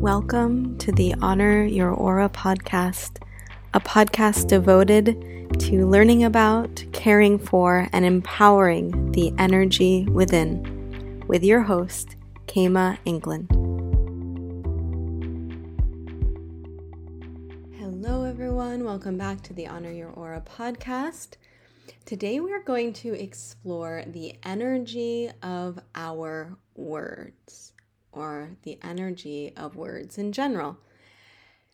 Welcome to the Honor Your Aura podcast, a podcast devoted to learning about, caring for, and empowering the energy within, with your host, Kema England. Hello, everyone. Welcome back to the Honor Your Aura podcast. Today, we're going to explore the energy of our words or the energy of words in general.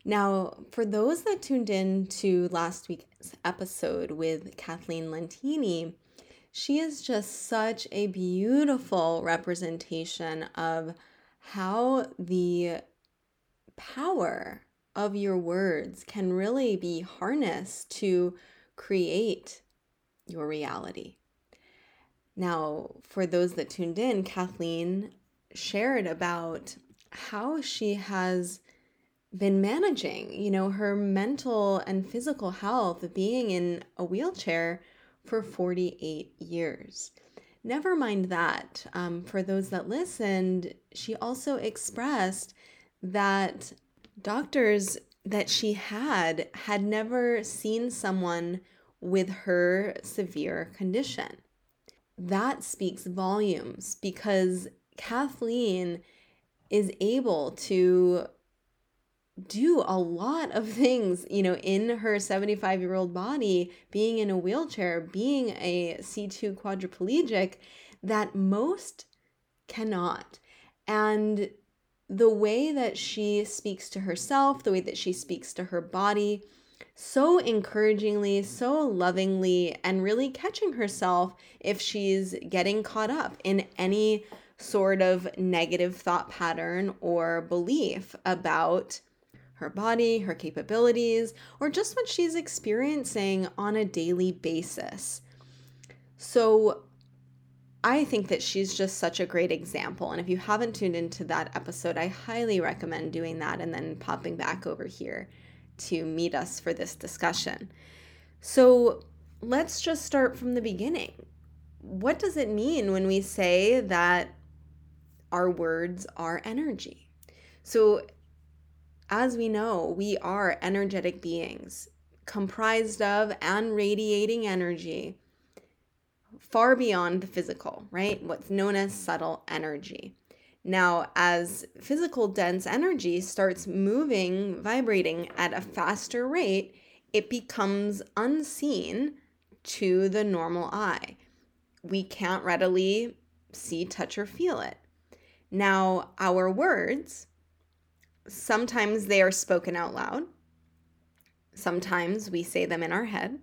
Now, for those that tuned in to last week's episode with Kathleen Lentini, she is just such a beautiful representation of how the power of your words can really be harnessed to create your reality. Now, for those that tuned in, Kathleen shared about how she has been managing, you know, her mental and physical health being in a wheelchair for 48 years. Never mind that. Um, for those that listened, she also expressed that doctors that she had had never seen someone with her severe condition. That speaks volumes because Kathleen is able to do a lot of things, you know, in her 75 year old body, being in a wheelchair, being a C2 quadriplegic, that most cannot. And the way that she speaks to herself, the way that she speaks to her body, so encouragingly, so lovingly, and really catching herself if she's getting caught up in any sort of negative thought pattern or belief about her body, her capabilities, or just what she's experiencing on a daily basis. So, I think that she's just such a great example. And if you haven't tuned into that episode, I highly recommend doing that and then popping back over here to meet us for this discussion. So, let's just start from the beginning. What does it mean when we say that our words are energy. So, as we know, we are energetic beings comprised of and radiating energy far beyond the physical, right? What's known as subtle energy. Now, as physical dense energy starts moving, vibrating at a faster rate, it becomes unseen to the normal eye. We can't readily see, touch, or feel it. Now, our words, sometimes they are spoken out loud, sometimes we say them in our head.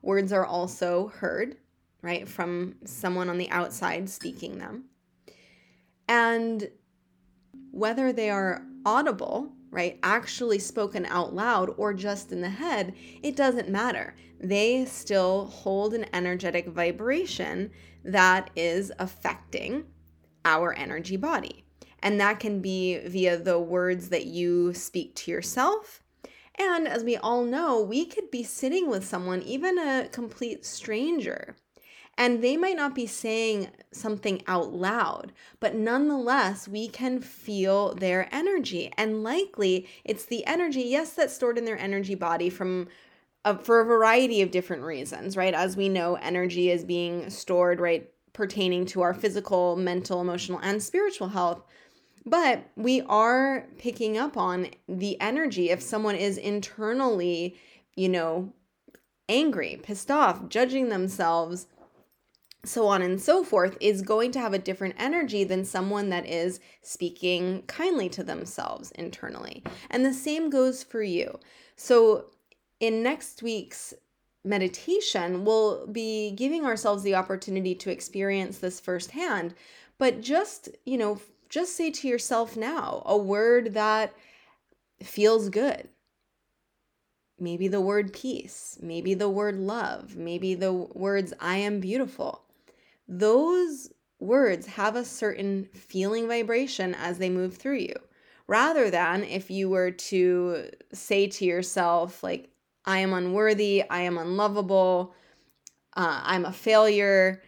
Words are also heard, right, from someone on the outside speaking them. And whether they are audible, right, actually spoken out loud or just in the head, it doesn't matter. They still hold an energetic vibration that is affecting our energy body. And that can be via the words that you speak to yourself. And as we all know, we could be sitting with someone, even a complete stranger, and they might not be saying something out loud, but nonetheless, we can feel their energy. And likely it's the energy, yes, that's stored in their energy body from uh, for a variety of different reasons, right? As we know, energy is being stored, right, pertaining to our physical, mental, emotional, and spiritual health. But we are picking up on the energy if someone is internally, you know, angry, pissed off, judging themselves, so on and so forth, is going to have a different energy than someone that is speaking kindly to themselves internally. And the same goes for you. So, in next week's meditation, we'll be giving ourselves the opportunity to experience this firsthand. But just, you know, just say to yourself now a word that feels good. Maybe the word peace, maybe the word love, maybe the words I am beautiful. Those words have a certain feeling vibration as they move through you. Rather than if you were to say to yourself, like, I am unworthy, I am unlovable, uh, I'm a failure.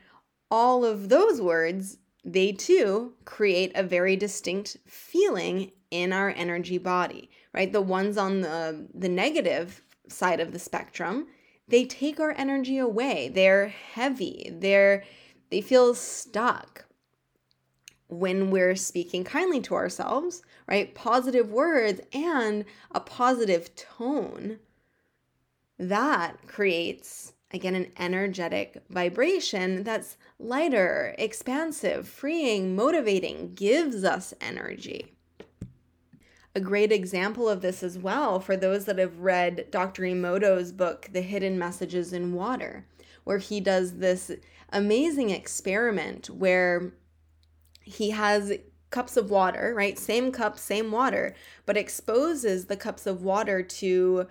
All of those words they too create a very distinct feeling in our energy body, right? The ones on the, the negative side of the spectrum, they take our energy away. They're heavy. They're they feel stuck when we're speaking kindly to ourselves, right? Positive words and a positive tone. That creates again an energetic vibration that's lighter, expansive, freeing, motivating, gives us energy. A great example of this as well for those that have read Dr. Emoto's book, The Hidden Messages in Water, where he does this amazing experiment where he has cups of water, right? Same cup, same water, but exposes the cups of water to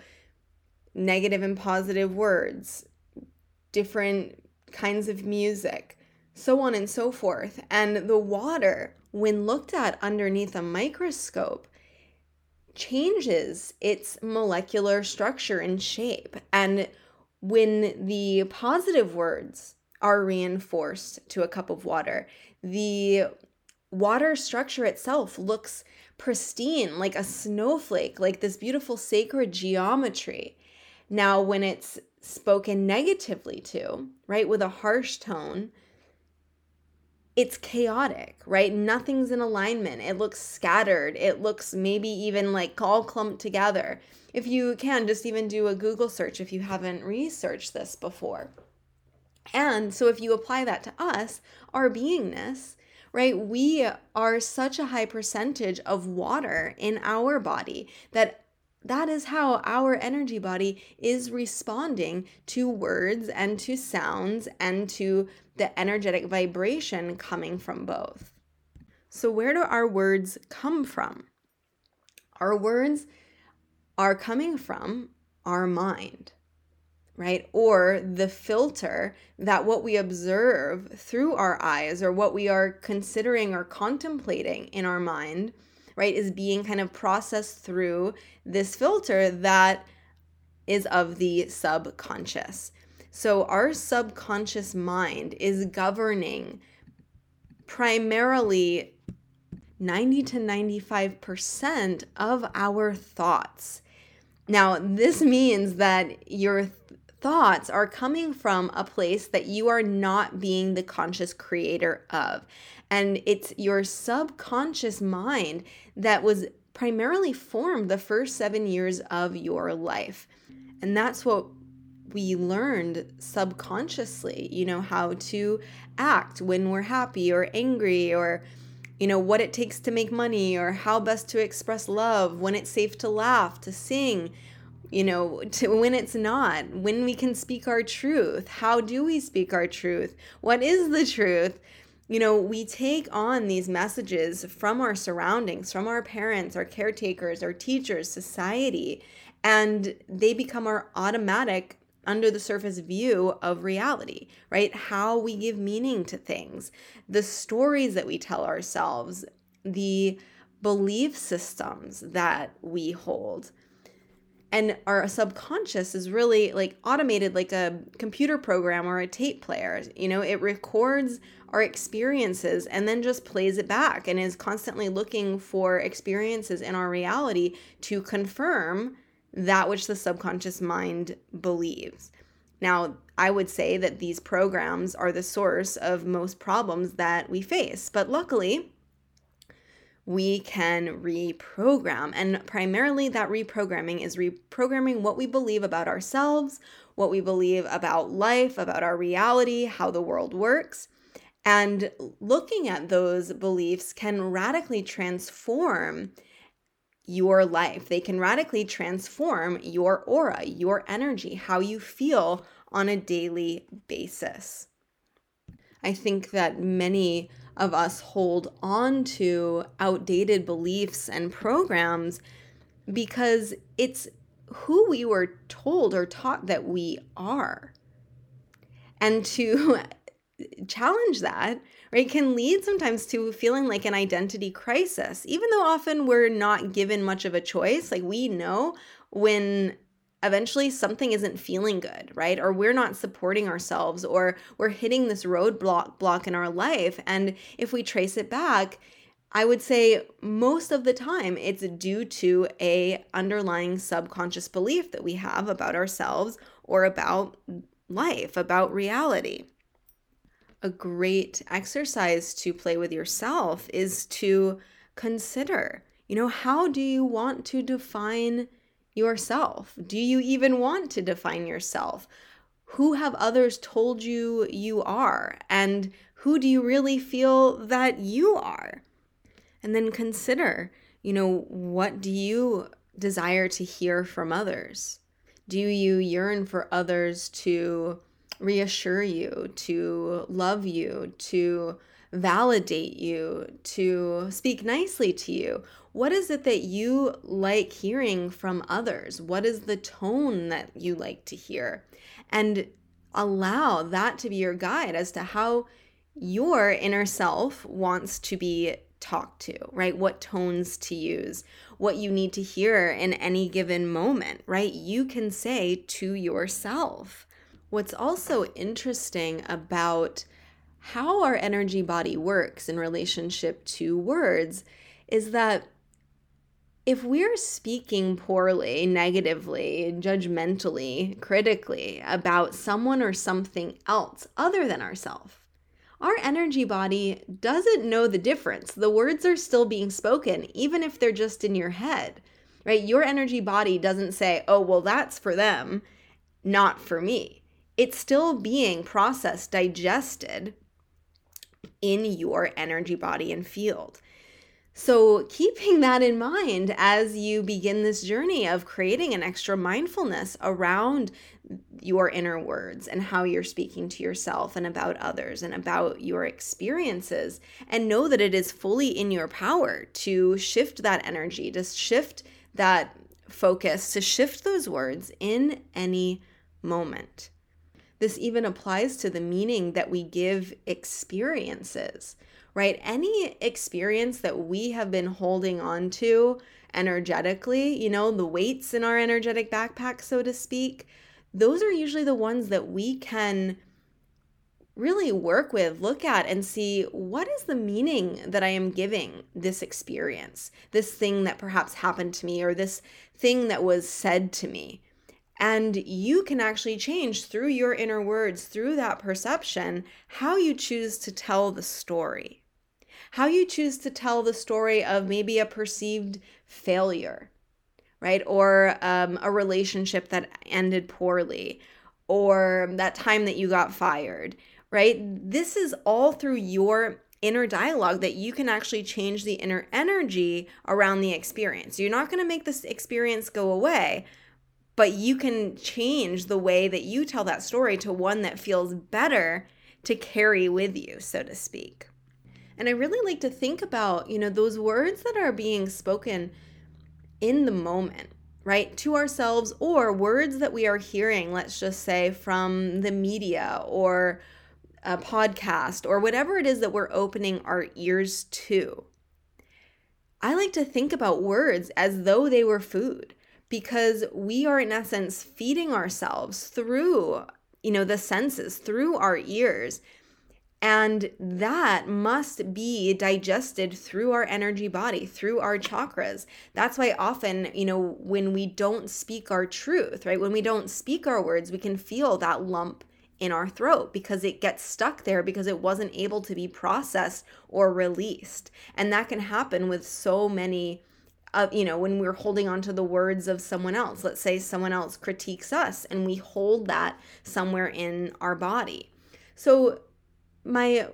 negative and positive words, different kinds of music, so on and so forth. And the water, when looked at underneath a microscope, changes its molecular structure and shape. And when the positive words are reinforced to a cup of water, the water structure itself looks pristine, like a snowflake, like this beautiful sacred geometry. Now, when it's spoken negatively to, right, with a harsh tone, it's chaotic, right? Nothing's in alignment. It looks scattered. It looks maybe even like all clumped together. If you can, just even do a Google search if you haven't researched this before. And so if you apply that to us, our beingness, right? We are such a high percentage of water in our body that that is how our energy body is responding to words and to sounds and to the energetic vibration coming from both. So, where do our words come from? Our words are coming from our mind, right? Or the filter that what we observe through our eyes or what we are considering or contemplating in our mind right, is being kind of processed through this filter that is of the subconscious. So our subconscious mind is governing primarily 90 to 95% of our thoughts. Now, this means that your th- thoughts are coming from a place that you are not being the conscious creator of. And it's your subconscious mind that was primarily formed the first seven years of your life. And that's what we learned subconsciously, you know, how to act when we're happy or angry or you know what it takes to make money or how best to express love when it's safe to laugh to sing you know to when it's not when we can speak our truth. How do we speak our truth? What is the truth you know, we take on these messages from our surroundings, from our parents, our caretakers, our teachers, society, and they become our automatic under the surface view of reality, right? How we give meaning to things, the stories that we tell ourselves, the belief systems that we hold and our subconscious is really like automated like a computer program or a tape player. You know it records our experiences and then just plays it back and is constantly looking for experiences in our reality to confirm that which the subconscious mind believes. Now i would say that these programs are the source of most problems that we face but luckily we can reprogram. And primarily, that reprogramming is reprogramming what we believe about ourselves, what we believe about life, about our reality, how the world works. And looking at those beliefs can radically transform your life. They can radically transform your aura, your energy, how you feel on a daily basis. I think that many of us hold on to outdated beliefs and programs because it's who we were told or taught that we are. And to challenge that, right, can lead sometimes to feeling like an identity crisis, even though often we're not given much of a choice. Like we know when eventually something isn't feeling good, right? Or we're not supporting ourselves or we're hitting this roadblock block in our life. And if we trace it back, I would say most of the time it's due to a underlying subconscious belief that we have about ourselves or about life, about reality. A great exercise to play with yourself is to consider, you know, how do you want to define yourself? Do you even want to define yourself? Who have others told you you are? And who do you really feel that you are? And then consider, you know, what do you desire to hear from others? Do you yearn for others to reassure you, to love you, to validate you, to speak nicely to you? What is it that you like hearing from others? What is the tone that you like to hear? And allow that to be your guide as to how your inner self wants to be talked to, right? What tones to use, what you need to hear in any given moment, right? You can say to yourself. What's also interesting about how our energy body works in relationship to words is that if we're speaking poorly, negatively, judgmentally, critically about someone or something else other than ourselves, our energy body doesn't know the difference. The words are still being spoken, even if they're just in your head, right? Your energy body doesn't say, oh, well, that's for them, not for me. It's still being processed, digested in your energy body and field. So, keeping that in mind as you begin this journey of creating an extra mindfulness around your inner words and how you're speaking to yourself and about others and about your experiences, and know that it is fully in your power to shift that energy, to shift that focus, to shift those words in any moment. This even applies to the meaning that we give experiences right? Any experience that we have been holding on to energetically, you know, the weights in our energetic backpack, so to speak, those are usually the ones that we can really work with, look at, and see what is the meaning that I am giving this experience, this thing that perhaps happened to me, or this thing that was said to me. And you can actually change through your inner words, through that perception, how you choose to tell the story how you choose to tell the story of maybe a perceived failure, right? Or um, a relationship that ended poorly, or that time that you got fired, right? This is all through your inner dialogue that you can actually change the inner energy around the experience. You're not going to make this experience go away, but you can change the way that you tell that story to one that feels better to carry with you, so to speak. And I really like to think about, you know, those words that are being spoken in the moment, right? To ourselves or words that we are hearing, let's just say from the media or a podcast or whatever it is that we're opening our ears to. I like to think about words as though they were food because we are in essence feeding ourselves through you know the senses through our ears and that must be digested through our energy body, through our chakras. That's why often, you know, when we don't speak our truth, right? When we don't speak our words, we can feel that lump in our throat because it gets stuck there because it wasn't able to be processed or released. And that can happen with so many of you know when we're holding on to the words of someone else let's say someone else critiques us and we hold that somewhere in our body so my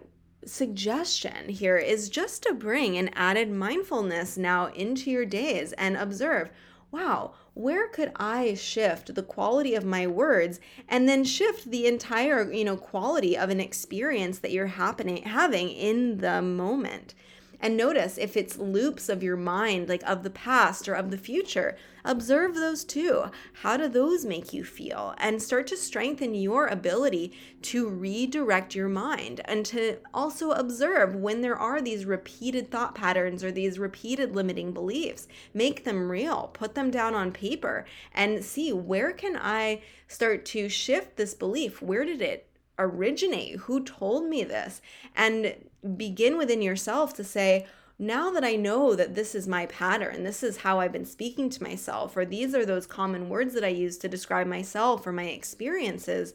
suggestion here is just to bring an added mindfulness now into your days and observe wow, where could I shift the quality of my words and then shift the entire, you know, quality of an experience that you're happening having in the moment? And notice if it's loops of your mind, like of the past or of the future, observe those too. How do those make you feel? And start to strengthen your ability to redirect your mind and to also observe when there are these repeated thought patterns or these repeated limiting beliefs. Make them real, put them down on paper, and see where can I start to shift this belief? Where did it originate? Who told me this? And begin within yourself to say, now that I know that this is my pattern, this is how I've been speaking to myself, or these are those common words that I use to describe myself or my experiences,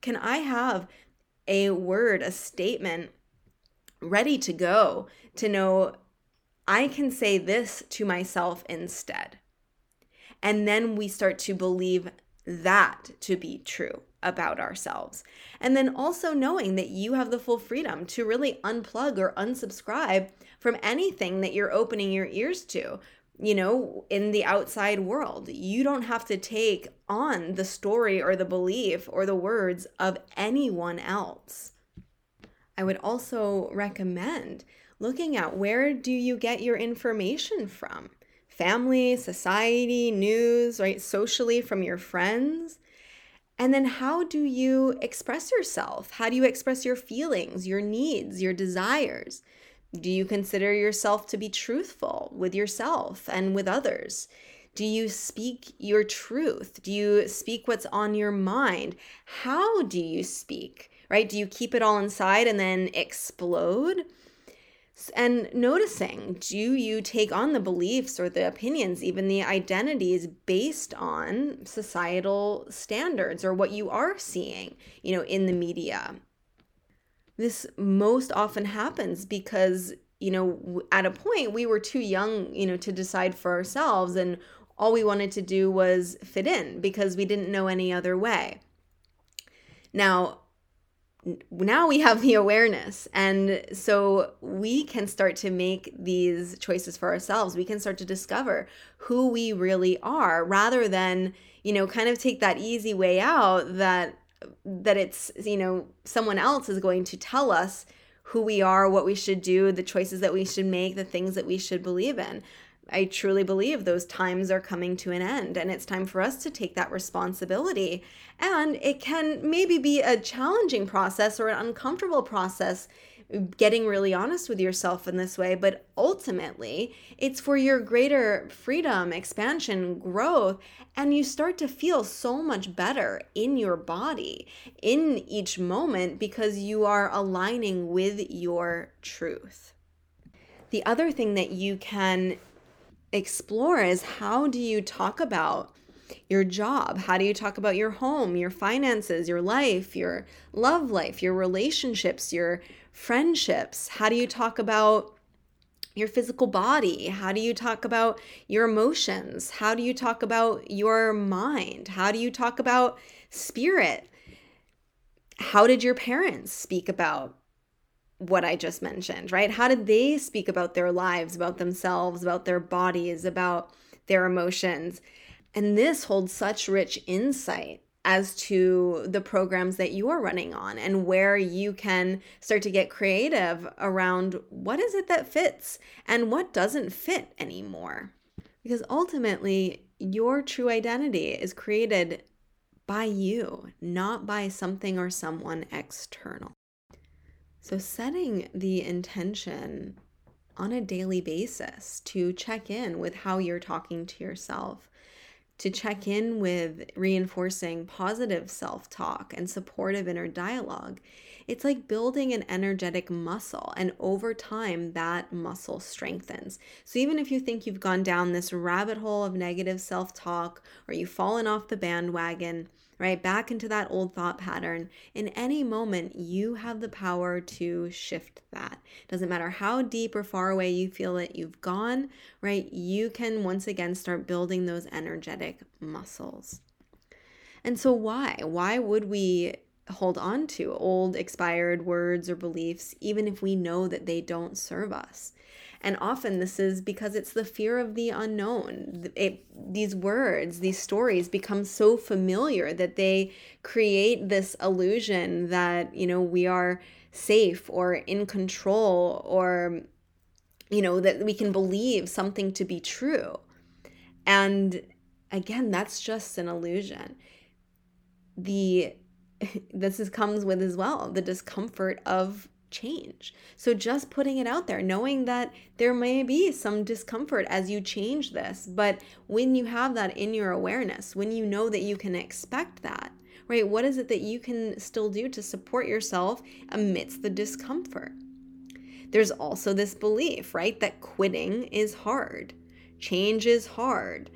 can I have a word, a statement ready to go to know I can say this to myself instead? And then we start to believe that to be true about ourselves. And then also knowing that you have the full freedom to really unplug or unsubscribe from anything that you're opening your ears to, you know, in the outside world. You don't have to take on the story or the belief or the words of anyone else. I would also recommend looking at where do you get your information from? Family, society, news, right? Socially from your friends. And then how do you express yourself? How do you express your feelings, your needs, your desires? Do you consider yourself to be truthful with yourself and with others? Do you speak your truth? Do you speak what's on your mind? How do you speak? Right? Do you keep it all inside and then explode? And noticing do you take on the beliefs or the opinions, even the identities based on societal standards or what you are seeing, you know, in the media? This most often happens because, you know, at a point we were too young, you know, to decide for ourselves and all we wanted to do was fit in because we didn't know any other way. Now, now we have the awareness. And so we can start to make these choices for ourselves. We can start to discover who we really are rather than you know kind of take that easy way out that that it's you know someone else is going to tell us who we are what we should do the choices that we should make the things that we should believe in I truly believe those times are coming to an end and it's time for us to take that responsibility. And it can maybe be a challenging process or an uncomfortable process getting really honest with yourself in this way, but ultimately it's for your greater freedom, expansion, growth, and you start to feel so much better in your body in each moment because you are aligning with your truth. The other thing that you can explore is how do you talk about your job? How do you talk about your home, your finances, your life, your love life, your relationships, your friendships? How do you talk about your physical body? How do you talk about your emotions? How do you talk about your mind? How do you talk about spirit? How did your parents speak about what I just mentioned, right? How did they speak about their lives, about themselves, about their bodies, about their emotions? And this holds such rich insight as to the programs that you are running on and where you can start to get creative around what is it that fits and what doesn't fit anymore. Because ultimately, your true identity is created by you, not by something or someone external. So, setting the intention on a daily basis to check in with how you're talking to yourself, to check in with reinforcing positive self talk and supportive inner dialogue. It's like building an energetic muscle, and over time, that muscle strengthens. So, even if you think you've gone down this rabbit hole of negative self talk or you've fallen off the bandwagon, right? Back into that old thought pattern. In any moment, you have the power to shift that. Doesn't matter how deep or far away you feel that you've gone, right? You can once again start building those energetic muscles. And so, why? Why would we hold on to old expired words or beliefs, even if we know that they don't serve us? And often this is because it's the fear of the unknown. It, these words, these stories become so familiar that they create this illusion that, you know, we are safe or in control or you know, that we can believe something to be true. And again, that's just an illusion. The this is comes with as well the discomfort of change. So just putting it out there, knowing that there may be some discomfort as you change this, but when you have that in your awareness, when you know that you can expect that, right? What is it that you can still do to support yourself amidst the discomfort? There's also this belief, right, that quitting is hard, change is hard.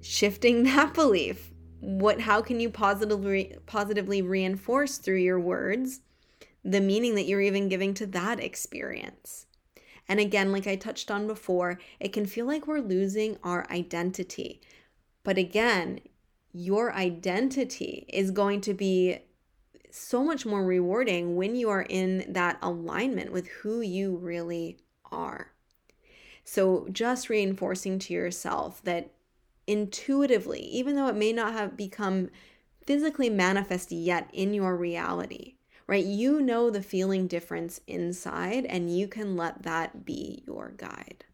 Shifting that belief, what how can you positively positively reinforce through your words the meaning that you're even giving to that experience? And again, like I touched on before, it can feel like we're losing our identity. But again, your identity is going to be so much more rewarding when you are in that alignment with who you really are. So, just reinforcing to yourself that intuitively, even though it may not have become physically manifest yet in your reality, right? You know the feeling difference inside, and you can let that be your guide.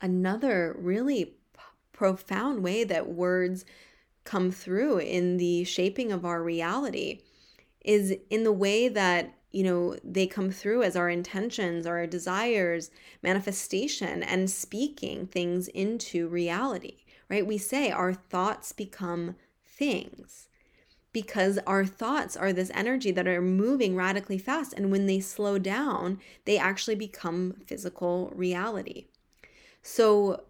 Another really p- profound way that words come through in the shaping of our reality is in the way that you know they come through as our intentions our desires manifestation and speaking things into reality right we say our thoughts become things because our thoughts are this energy that are moving radically fast and when they slow down they actually become physical reality so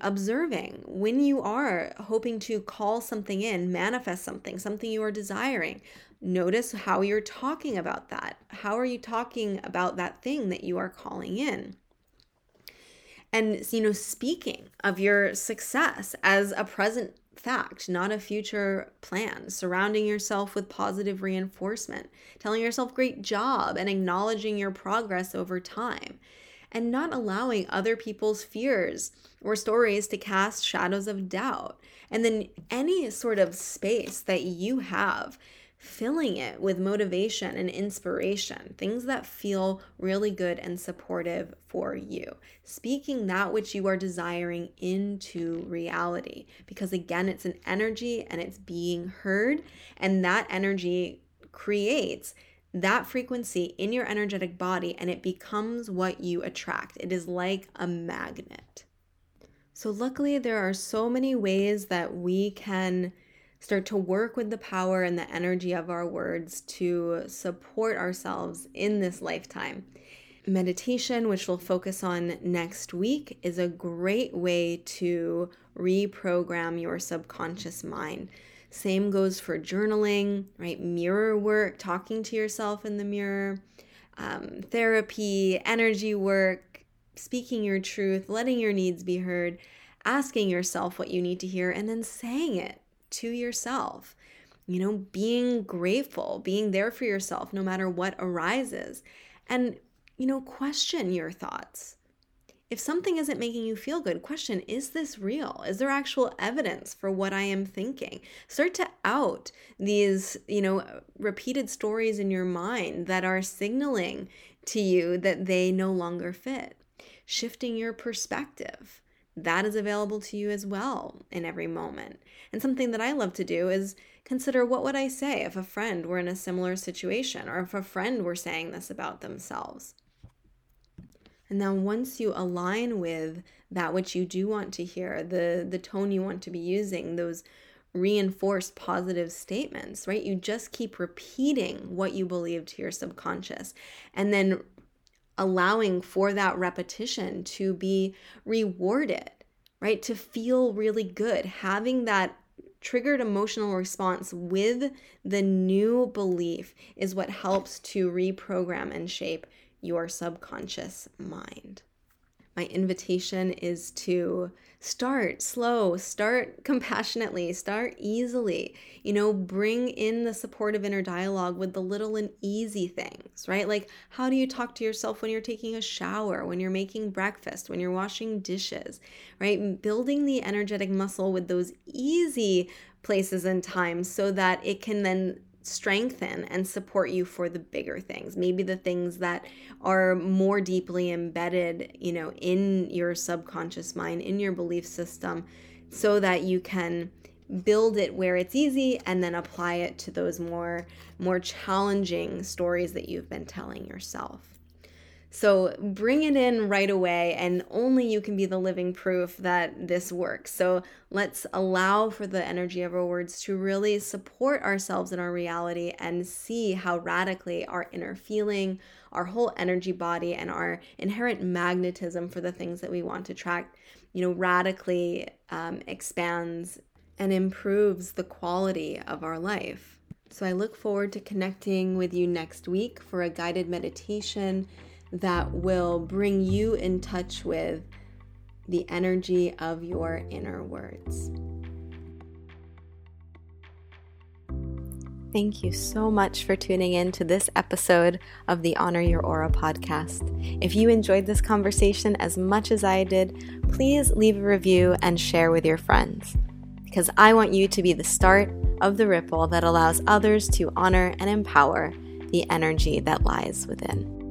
observing when you are hoping to call something in, manifest something, something you are desiring. Notice how you're talking about that. How are you talking about that thing that you are calling in? And, you know, speaking of your success as a present fact, not a future plan, surrounding yourself with positive reinforcement, telling yourself great job, and acknowledging your progress over time and not allowing other people's fears or stories to cast shadows of doubt. And then any sort of space that you have, filling it with motivation and inspiration, things that feel really good and supportive for you. Speaking that which you are desiring into reality. Because again, it's an energy and it's being heard, and that energy creates that frequency in your energetic body and it becomes what you attract. It is like a magnet. So, luckily, there are so many ways that we can start to work with the power and the energy of our words to support ourselves in this lifetime. Meditation, which we'll focus on next week, is a great way to reprogram your subconscious mind. Same goes for journaling, right? Mirror work, talking to yourself in the mirror, um, therapy, energy work, speaking your truth, letting your needs be heard, asking yourself what you need to hear, and then saying it to yourself. You know, being grateful, being there for yourself no matter what arises. And, you know, question your thoughts if something isn't making you feel good, question is this real? Is there actual evidence for what I am thinking? Start to out these, you know, repeated stories in your mind that are signaling to you that they no longer fit. Shifting your perspective. That is available to you as well in every moment. And something that I love to do is consider what would I say if a friend were in a similar situation or if a friend were saying this about themselves. And then once you align with that which you do want to hear, the the tone you want to be using, those reinforced positive statements, right? You just keep repeating what you believe to your subconscious and then allowing for that repetition to be rewarded, right? To feel really good, having that triggered emotional response with the new belief is what helps to reprogram and shape your subconscious mind. My invitation is to start slow, start compassionately, start easily. You know, bring in the supportive inner dialogue with the little and easy things, right? Like, how do you talk to yourself when you're taking a shower, when you're making breakfast, when you're washing dishes, right? Building the energetic muscle with those easy places and times so that it can then strengthen and support you for the bigger things. Maybe the things that are more deeply embedded you know in your subconscious mind in your belief system so that you can build it where it's easy and then apply it to those more more challenging stories that you've been telling yourself so bring it in right away, and only you can be the living proof that this works. So let's allow for the energy of our words to really support ourselves in our reality and see how radically our inner feeling, our whole energy body, and our inherent magnetism for the things that we want to attract, you know, radically um, expands and improves the quality of our life. So I look forward to connecting with you next week for a guided meditation that will bring you in touch with the energy of your inner words. Thank you so much for tuning in to this episode of the Honor Your Aura podcast. If you enjoyed this conversation as much as I did, please leave a review and share with your friends because I want you to be the start of the ripple that allows others to honor and empower the energy that lies within.